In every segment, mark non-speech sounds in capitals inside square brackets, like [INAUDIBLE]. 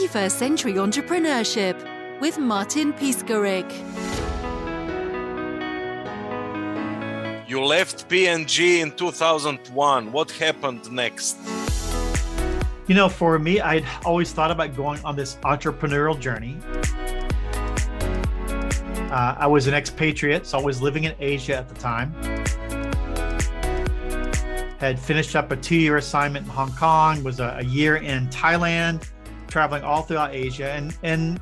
21st Century Entrepreneurship with Martin Piskarik. You left P&G in 2001. What happened next? You know, for me, I'd always thought about going on this entrepreneurial journey. Uh, I was an expatriate, so I was living in Asia at the time. Had finished up a two year assignment in Hong Kong, was a, a, year in Thailand, traveling all throughout Asia. And, and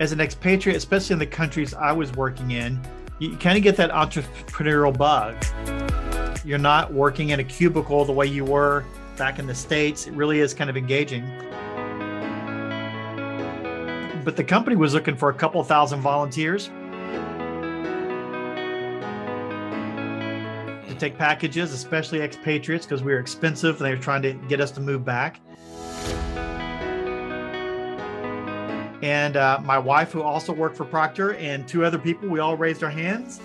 as an expatriate, especially in the countries I was working in, you, kind of get that entrepreneurial bug. You're not working in a cubicle the way you were back in the States. It really is kind of engaging. But the company was looking for a couple thousand volunteers to take packages, especially expatriates, because we were expensive and they were trying to get us to move back. And uh, my wife, who also worked for Procter, and two other people, we all raised our hands.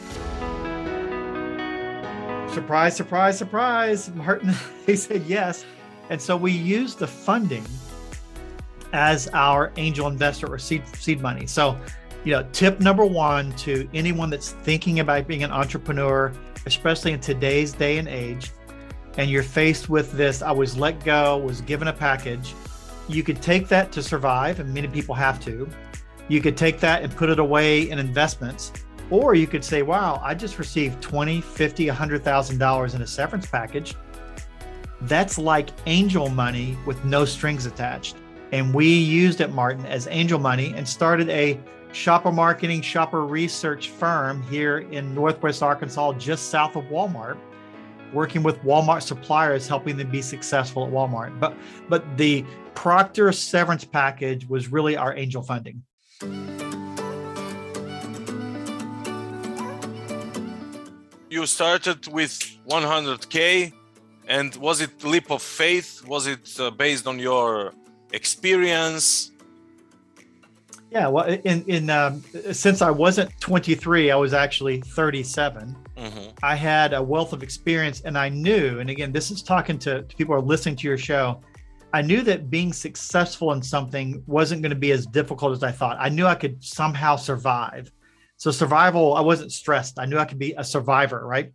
Surprise, surprise, surprise. Martin, [LAUGHS] he said yes. And so we used the funding as our angel investor or seed, seed money. So, you know, tip number one to anyone that's thinking about being an entrepreneur especially in today's day and age, and you're faced with this, I was let go, was given a package, you could take that to survive, and many people have to. You could take that and put it away in investments, or you could say, wow, I just received 20, 50, $100,000 in a severance package. That's like angel money with no strings attached. And we used it, Martin, as angel money and started a shopper marketing, shopper research firm here in Northwest Arkansas, just south of Walmart, working with Walmart suppliers, helping them be successful at Walmart. But but the Procter severance package was really our angel funding. You started with 100k, and was it leap of faith? Was it uh, based on your experience? Yeah, well, in in um, since I wasn't 23, I was actually 37. Mm-hmm. I had a wealth of experience, and I knew. And again, this is talking to, to people who are listening to your show. I knew that being successful in something wasn't going to be as difficult as I thought. I knew I could somehow survive. So survival, I wasn't stressed. I knew I could be a survivor. Right.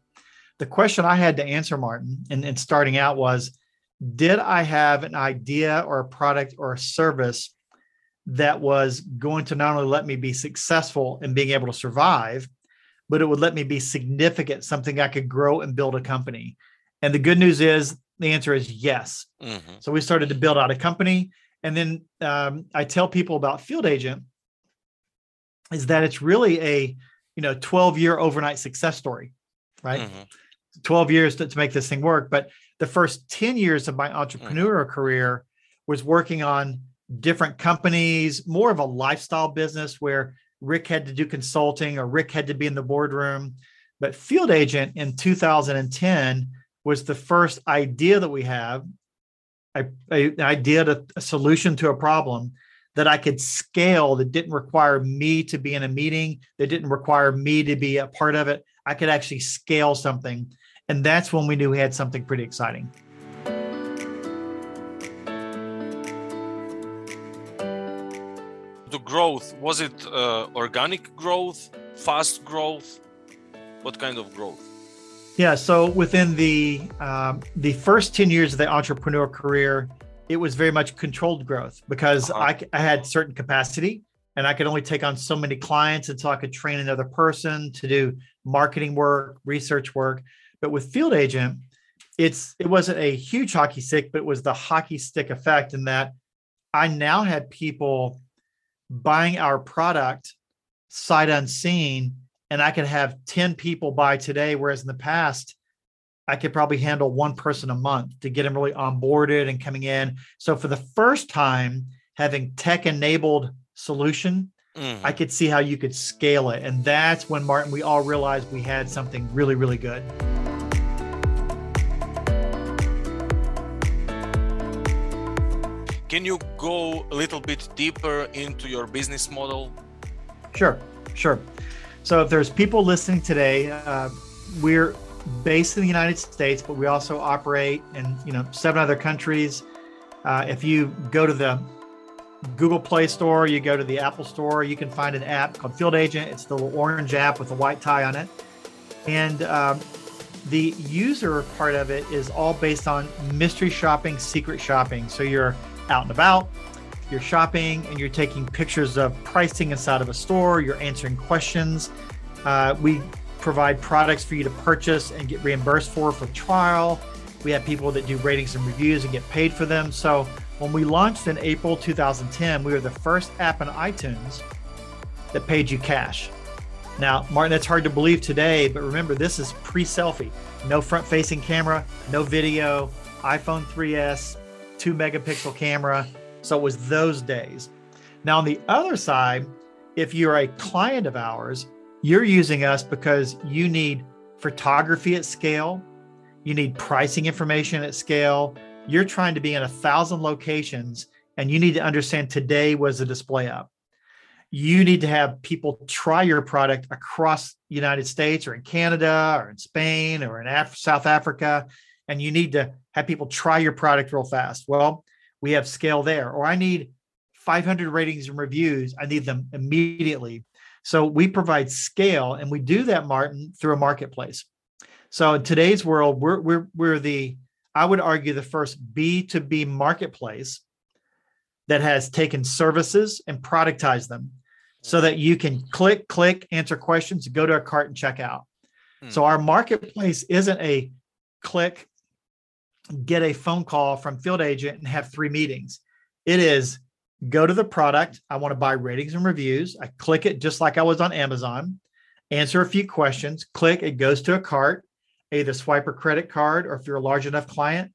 The question I had to answer, Martin, in, in starting out was, did I have an idea or a product or a service that was going to not only let me be successful in being able to survive, but it would let me be significant, something I could grow and build a company. And the good news is the answer is yes. Mm-hmm. So we started to build out a company. And then um, I tell people about Field Agent is that it's really a you know 12 year overnight success story, right? Mm-hmm. 12 years to, to, make this thing work. But the first 10 years of my mm-hmm. entrepreneurial mm-hmm. career was working on different companies, more of a lifestyle business where Rick had to do consulting or Rick had to be in the boardroom. But Field Agent in 2010 was the first idea that we have, a, an idea to a solution to a problem that I could scale that didn't require me to be in a meeting, that didn't require me to be a part of it. I could actually scale something. And that's when we knew we had something pretty exciting. The growth was it uh, organic growth fast growth? What kind of growth? Yeah so within the um, the first 10 years of the entrepreneur career it was very much controlled growth because uh-huh. I, I had certain capacity and i could only take on so many clients until i could train another person to do marketing work research work. But with field agent it's it wasn't a huge hockey stick but it was the hockey stick effect in that i now had people buying our product sight unseen and I could have 10 people buy today, whereas in the past, I could probably handle one person a month to get them really onboarded and coming in. So for the first time, having tech enabled solution, mm. I could see how you could scale it. And that's when Martin, we all realized we had something really, really good. Can you go a little bit deeper into your business model? Sure, sure. So if there's people listening today, uh, we're based in the United States, but we also operate in you know seven other countries. Uh, if you go to the Google Play Store, you go to the Apple Store, you can find an app called Field Agent. It's the little orange app with a white tie on it. And um, the user part of it is all based on mystery shopping, secret shopping. So you're out and about, you're shopping, and you're taking pictures of pricing inside of a store, you're answering questions. Uh, we provide products for you to purchase and get reimbursed for for trial. We have people that do ratings and reviews and get paid for them. So when we launched in April 2010, we were the first app on iTunes that paid you cash. Now, Martin, that's hard to believe today, but remember, this is pre selfie. No front facing camera, no video, iPhone 3S, two megapixel camera. So it was those days. Now, on the other side, if you're a client of ours, you're using us because you need photography at scale, you need pricing information at scale. You're trying to be in a thousand locations and you need to understand today was a display up you need to have people try your product across the United States or in Canada or in Spain or in Af- South Africa. And you need to have people try your product real fast. Well, we have scale there. Or I need 500 ratings and reviews. I need them immediately. So we provide scale and we do that, Martin, through a marketplace. So in today's world, we're, we're, we're the, I would argue, the first B2B marketplace that has taken services and productized them so that you can click, click, answer questions, go to a cart and check out. Hmm. So our marketplace isn't a click, get a phone call from field agent and have three meetings. It is go to the product. I want to buy ratings and reviews. I click it just like I was on Amazon, answer a few questions, click, it goes to a cart, either swipe or credit card, or if you're a large enough client,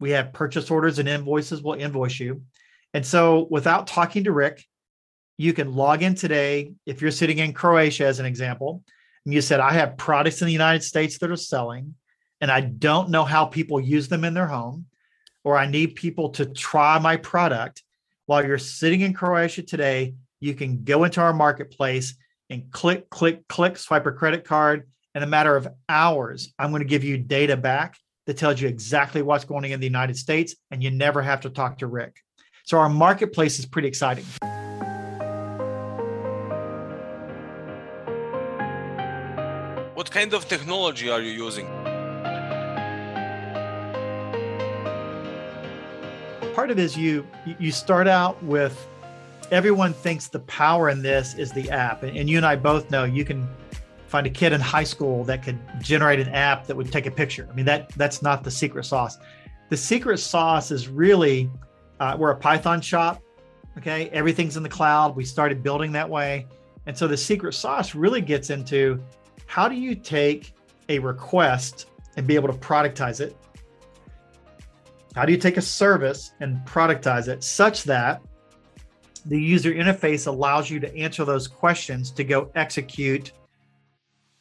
we have purchase orders and invoices, we'll invoice you. And so without talking to Rick, you can log in today. If you're sitting in Croatia, as an example, and you said, I have products in the United States that are selling, and I don't know how people use them in their home, or I need people to try my product. While you're sitting in Croatia today, you can go into our marketplace and click, click, click, swipe a credit card. In a matter of hours, I'm going to give you data back that tells you exactly what's going on in the United States, and you never have to talk to Rick. So our marketplace is pretty exciting. What kind of technology are you using? Part of it is you you start out with everyone thinks the power in this is the app and you and I both know you can find a kid in high school that could generate an app that would take a picture. I mean that that's not the secret sauce. The secret sauce is really uh, we're a Python shop. Okay. Everything's in the cloud. We started building that way. And so the secret sauce really gets into how do you take a request and be able to productize it? How do you take a service and productize it such that the user interface allows you to answer those questions to go execute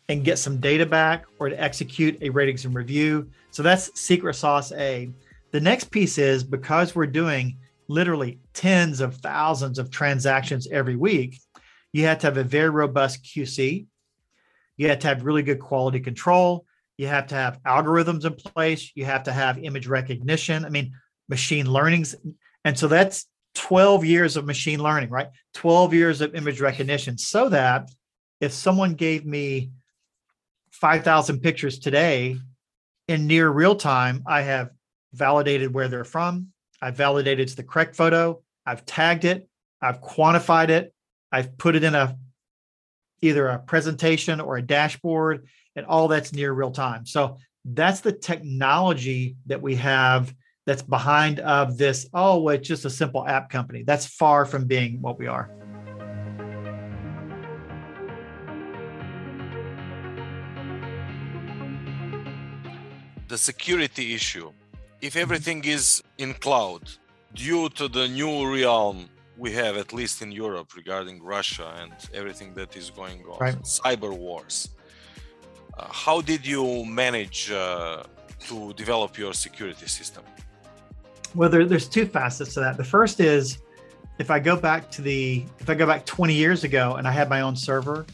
and get some data back or to execute a ratings and review? So that's secret sauce A. The next piece is because we're doing literally tens of thousands of transactions every week, you have to have a very robust QC. You have to have really good quality control. You have to have algorithms in place. You have to have image recognition. I mean, machine learning's. And so that's 12 years of machine learning, right? 12 years of image recognition so that if someone gave me 5,000 pictures today in near real time, I have validated where they're from. I've validated it's the correct photo. I've tagged it. I've quantified it. I've put it in a either a presentation or a dashboard, and all that's near real time. So that's the technology that we have that's behind of this. Oh, well, it's just a simple app company. That's far from being what we are. The security issue if everything is in cloud due to the new realm we have at least in europe regarding russia and everything that is going on right. cyber wars how did you manage uh, to develop your security system well there, there's two facets to that the first is if i go back to the if i go back 20 years ago and i had my own server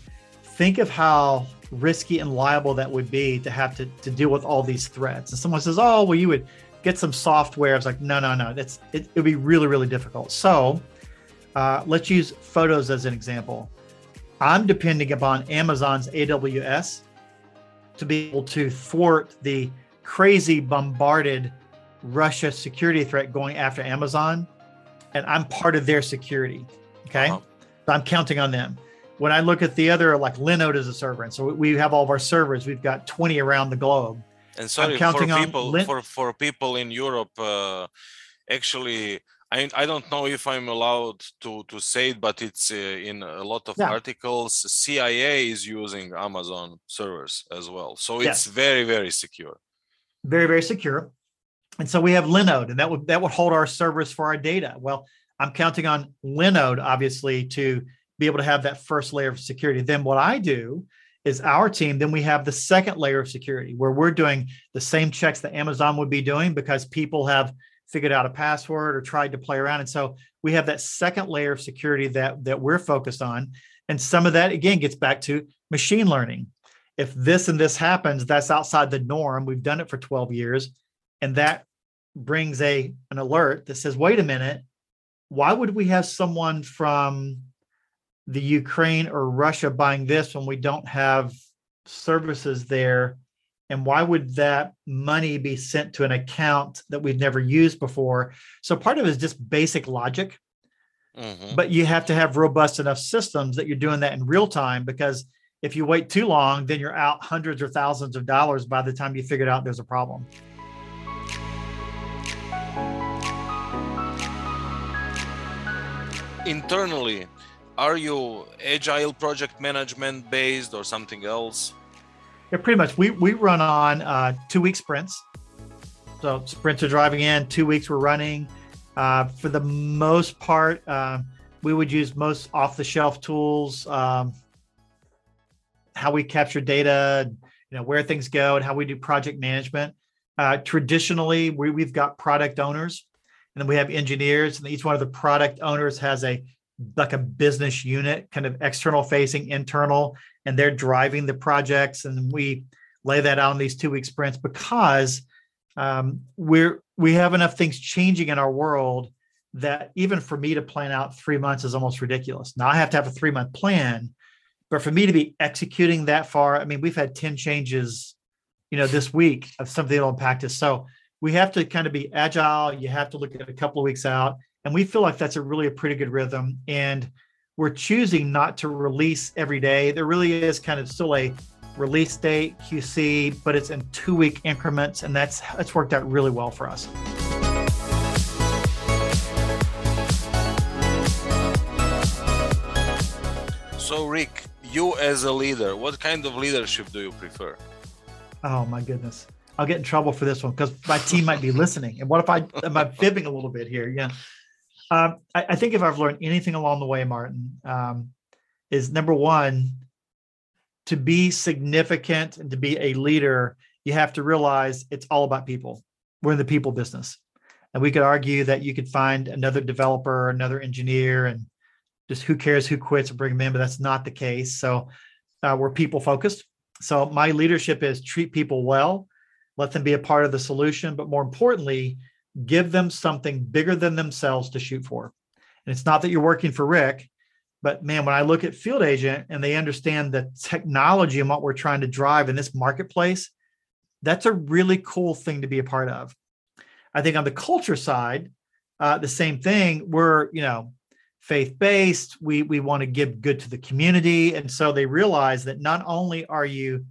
think of how risky and liable that would be to have to, to deal with all these threats and someone says oh well you would get some software. It's like, no, no, no. It's it, would be really, really difficult. So Uh, let's use photos as an example. I'm depending upon Amazon's AWS to be able to thwart the crazy bombarded Russia security threat going after Amazon, and I'm part of their security. Okay, so I'm counting on them. When I look at the other, like Linode is a server, and so we have all of our servers. We've got 20 around the globe. And sorry, for people Lin- for for people in Europe, uh, actually, I, I don't know if I'm allowed to, to say it, but it's uh, in a lot of yeah. articles. CIA is using Amazon servers as well. So it's yes. very, very secure. Very, very secure. And so we have Linode, and that would that would hold our servers for our data. Well, I'm counting on Linode, obviously, to be able to have that first layer of security. Then what I do is our team, then we have the second layer of security where we're doing the same checks that Amazon would be doing because people have figured out a password or tried to play around. And so we have that second layer of security that that we're focused on. And some of that again gets back to machine learning. If this and this happens, that's outside the norm. We've done it for 12 years. And that brings a an alert that says, wait a minute, why would we have someone from the Ukraine or Russia buying this when we don't have services there and why would that money be sent to an account that we've never used before? So part of it is just basic logic. Mm-hmm. but you have to have robust enough systems that you're doing that in real time because if you wait too long then you're out hundreds or thousands of dollars by the time you figured out there's a problem. Internally are you agile project management based or something else yeah, pretty much. We we run on uh, two week sprints. So sprints are driving in. Two weeks we're running. Uh, for the most part, uh, we would use most off the shelf tools. Um, how we capture data, you know, where things go, and how we do project management. Uh, traditionally, we, we've got product owners, and then we have engineers, and each one of the product owners has a like a business unit, kind of external facing, internal, and they're driving the projects and we lay that out in these two week sprints because um, we're we have enough things changing in our world that even for me to plan out three months is almost ridiculous. Now i have to have a three month plan but for me to be executing that far i mean we've had 10 changes you know this week of something that'll impact us. So we have to kind of be agile. You have to look at a couple of weeks out and we feel like that's a really a pretty good rhythm and we're choosing not to release every day. There really is kind of still a release date QC, but it's in two week increments, and that's that's worked out really well for us. So, Rick, you as a leader, what kind of leadership do you prefer? Oh my goodness. I'll get in trouble for this one because my team might be listening. And what if I am I fibbing a little bit here? Yeah. Um, I, I, think if I've learned anything along the way, Martin, um, is number one, to be significant and to be a leader, you have to realize it's all about people. We're in the people business. And we could argue that you could find another developer, another engineer, and just who cares who quits and bring them in, but that's not the case. So uh, we're people focused. So my leadership is treat people well, let them be a part of the solution, but more importantly, give them something bigger than themselves to shoot for. And it's not that you're working for Rick, but man, when I look at Field Agent and they understand the technology and what we're trying to drive in this marketplace, that's a really cool thing to be a part of. I think on the culture side, uh, the same thing. We're you know faith based. We we want to give good to the community, and so they realize that not only are you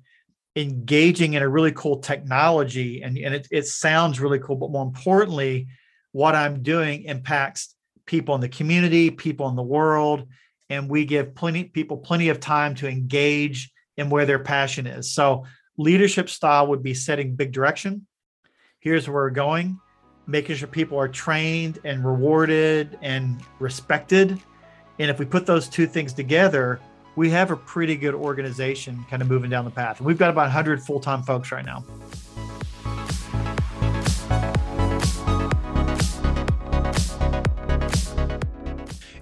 engaging in a really cool technology and, and it, it sounds really cool but more importantly what i'm doing impacts people in the community people in the world and we give plenty people plenty of time to engage in where their passion is. So leadership style would be setting big direction. Here's where we're going. Making sure people are trained and rewarded and respected. And if we put those two things together we have a pretty good organization kind of moving down the path. And we've got about 100 full time folks right now.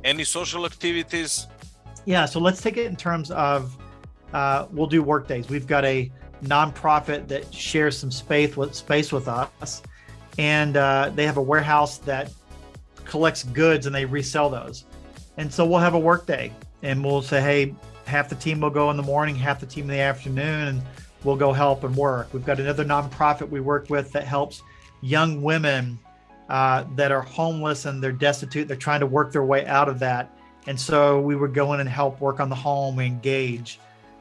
Any social activities? Yeah, so let's take it in terms of uh, we'll do work days. We've got a nonprofit that shares some space with space with us, and uh, they have a warehouse that collects goods and they resell those. And so we'll have a work day and we'll say, hey, half the team will go in the morning, half the team in the afternoon, and we'll go help and work. We've got another nonprofit we work with that helps young women uh, that are homeless and they're destitute. They're trying to work their way out of that. And so we would go in and help work on the home, engage.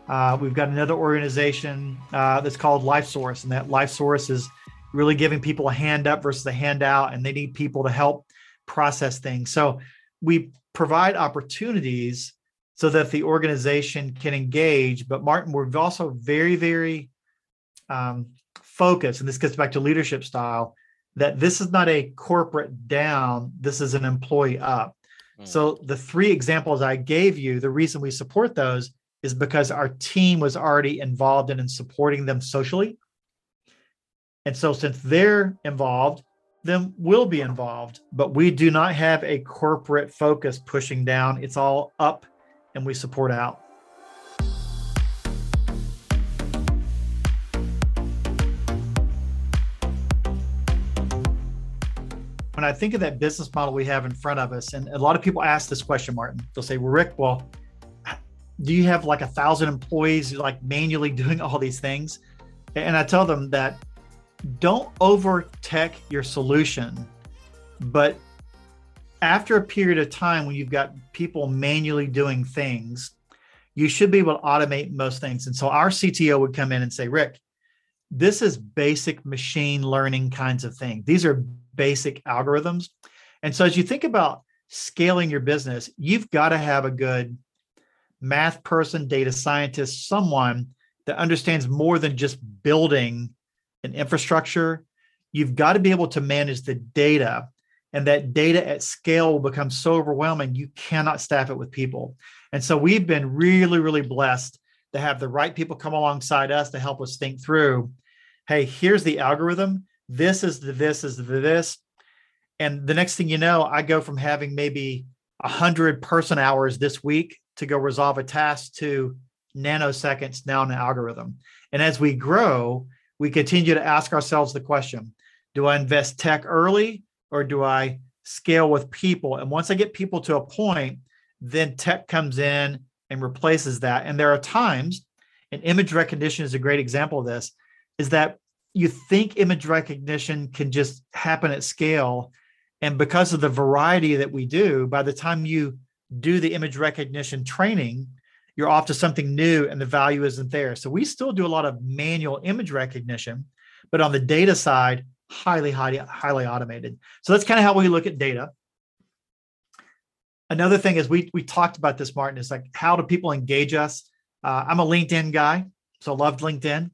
Uh, we've got another organization uh, that's called Life Source, and that Life Source is really giving people a hand up versus a handout, and they need people to help process things. So we provide opportunities so that the organization can engage. But Martin, we're also very, very um, focused, and this gets back to leadership style, that this is not a corporate down, this is an employee up. Mm. So the three examples I gave you, the reason we support those is because our team was already involved in and supporting them socially. And so since they're involved, then we'll be involved. But we do not have a corporate focus pushing down. It's all up and we support out. When I think of that business model we have in front of us, and a lot of people ask this question, Martin, they'll say, well, Rick, well, do you have like a thousand employees like manually [LAUGHS] doing all these things? And I tell them that don't over tech your solution, but after a period of time when you've got people manually doing things, you should be able to automate most things. And so our CTO would come in and say, Rick, this is basic machine learning kinds of things. These are basic algorithms. And so as you think about scaling your business, you've got to have a good math person, data scientist, someone that understands more than just building an infrastructure. You've got to be able to manage the data and that data at scale will become so overwhelming you cannot staff it with people. And so we've been really really blessed to have the right people come alongside us to help us think through hey here's the algorithm. This is the this is the this. And the next thing you know i go from having maybe 100 person hours this week to go resolve a task to nanoseconds now in an algorithm. And as we grow we continue to ask ourselves the question do i invest tech early or do I scale with people? And once I get people to a point, then tech comes in and replaces that. And there are times, and image recognition is a great example of this, is that you think image recognition can just happen at scale. And because of the variety that we do, by the time you do the image recognition training, you're off to something new and the value isn't there. So we still do a lot of manual image recognition, but on the data side, highly, highly, highly automated. So that's kind of how we look at data. Another thing is we we talked about this, Martin, is like how do people engage us? Uh, I'm a LinkedIn guy, so loved LinkedIn.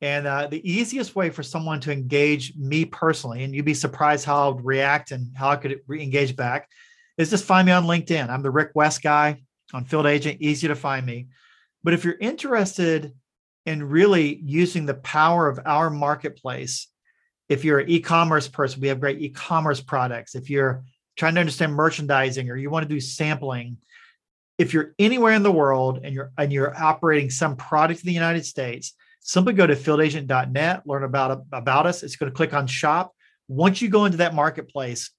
And uh, the easiest way for someone to engage me personally, and you'd be surprised how I'd react and how I could re- engage back, is just find me on LinkedIn. I'm the Rick West guy on Field Agent, easy to find me. But if you're interested in really using the power of our marketplace if you're an e-commerce person, we have great e-commerce products. If you're trying to understand merchandising or you want to do sampling, if you're anywhere in the world and you're and you're operating some product in the United States, simply go to fieldagent.net, learn about about us. It's going to click on shop. Once you go into that marketplace,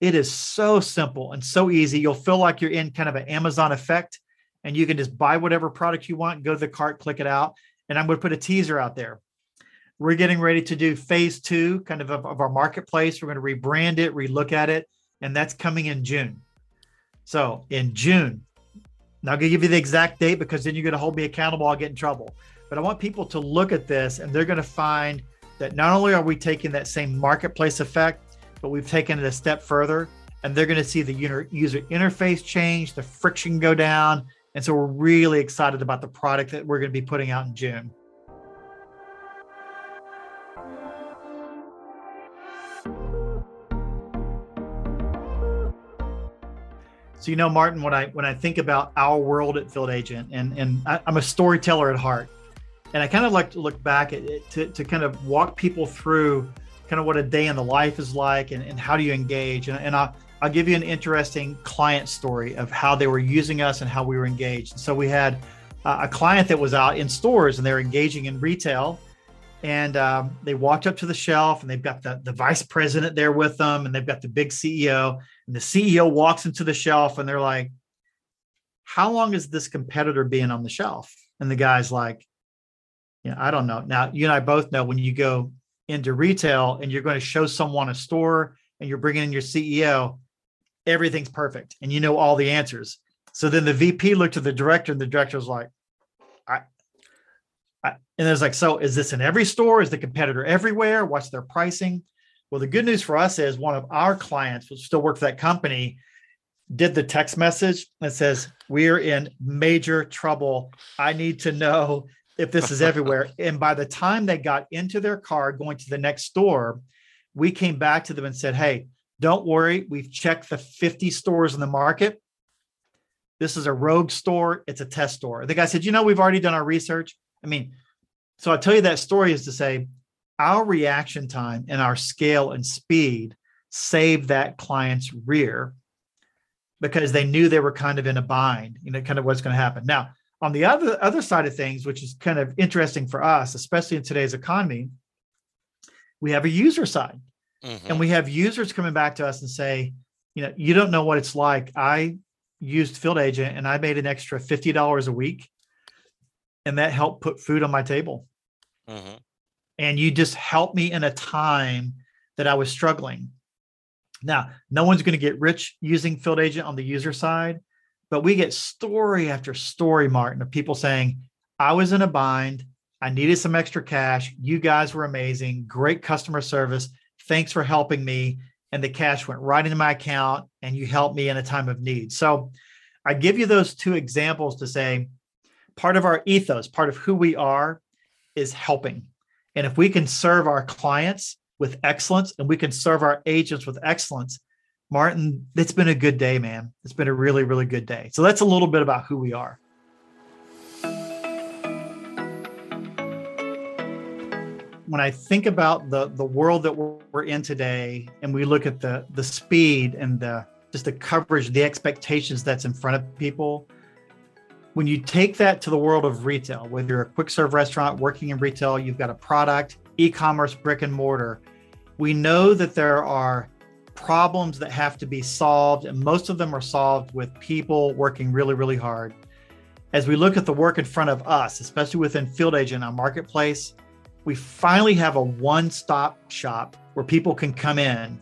it is so simple and so easy. You'll feel like you're in kind of an Amazon effect and you can just buy whatever product you want, go to the cart, click it out. And I'm going to put a teaser out there. We're getting ready to do phase two kind of of, of our marketplace. We're going to rebrand it, relook at it, and that's coming in June. So in June, not going to give you the exact date because then you're going to hold me accountable. I'll get in trouble. But I want people to look at this and they're going to find that not only are we taking that same marketplace effect, but we've taken it a step further and they're going to see the user interface change, the friction go down. And so we're really excited about the product that we're going to be putting out in June. So you know, Martin, when I when I think about our world at Field Agent, and and I, am a storyteller at heart, and I kind of like to look back at it to, to kind of walk people through kind of what a day in the life is like, and, and how do you engage, and, and I'll, I'll give you an interesting client story of how they were using us and how we were engaged. So we had uh, a client that was out in stores and they're engaging in retail, and um, they walked up to the shelf and they've got the, the vice president there with them and they've got the big ceo and the ceo walks into the shelf and they're like how long is this competitor being on the shelf? And the guy's like, yeah, I don't know. Now, you and I both know when you go into retail and you're going to show someone a store and you're bringing in your CEO, everything's perfect and you know all the answers. So then the VP looked at the director and the director was like, I, I, and it's like, so is this in every store? Is the competitor everywhere? What's their pricing? Well, the good news for us is one of our clients, which still work for that company, did the text message that says, We're in major trouble. I need to know if this is everywhere. [LAUGHS] and by the time they got into their car going to the next store, we came back to them and said, Hey, don't worry. We've checked the 50 stores in the market. This is a rogue store. It's a test store. The guy said, You know, we've already done our research. I mean, so I tell you that story is to say our reaction time and our scale and speed saved that client's rear because they knew they were kind of in a bind, you know, kind of what's going to happen. Now, on the other other side of things, which is kind of interesting for us, especially in today's economy, we have a user side. Mm-hmm. And we have users coming back to us and say, you know, you don't know what it's like. I used Field Agent and I made an extra $50 a week. And that helped put food on my table. Mm-hmm. And you just helped me in a time that I was struggling. Now, no one's going to get rich using Field Agent on the user side, but we get story after story, Martin, of people saying, I was in a bind. I needed some extra cash. You guys were amazing. Great customer service. Thanks for helping me. And the cash went right into my account and you helped me in a time of need. So I give you those two examples to say part of our ethos, part of who we are is helping. And if we can serve our clients with excellence and we can serve our agents with excellence, Martin, it's been a good day, man. It's been a really, really good day. So that's a little bit about who we are. When I think about the the world that we're, in today, and we look at the the speed and the just the coverage, the expectations that's in front of people, when you take that to the world of retail, whether you're a quick serve restaurant working in retail, you've got a product, e-commerce, brick and mortar, we know that there are problems that have to be solved, and most of them are solved with people working really, really hard. As we look at the work in front of us, especially within Field Agent, our marketplace, we finally have a one stop shop where people can come in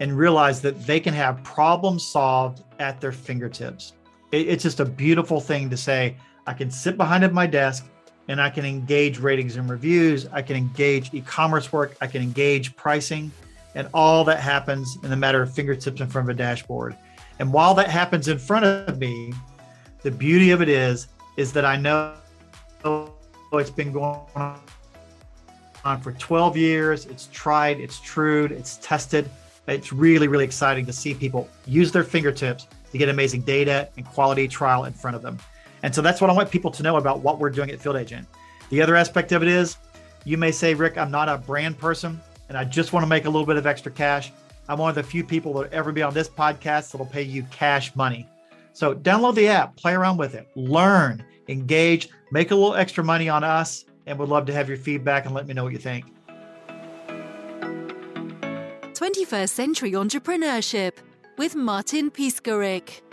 and realize that they can have problems solved at their fingertips. It's just a beautiful thing to say, I can sit behind at my desk and I can engage ratings and reviews. I can engage e commerce work. I can engage pricing. And all that happens in the matter of fingertips in front of a dashboard. And while that happens in front of me, the beauty of it is, is that I know it's been going on for 12 years. It's tried, it's true, it's tested. It's really, really exciting to see people use their fingertips to get amazing data and quality trial in front of them. And so that's what I want people to know about what we're doing at Field Agent. The other aspect of it is you may say, Rick, I'm not a brand person and I just want to make a little bit of extra cash. I'm one of the few people that will ever be on this podcast that'll pay you cash money. So download the app, play around with it, learn, engage, make a little extra money on us, and would love to have your feedback and let me know what you think. 21st Century Entrepreneurship with Martin Piskarik.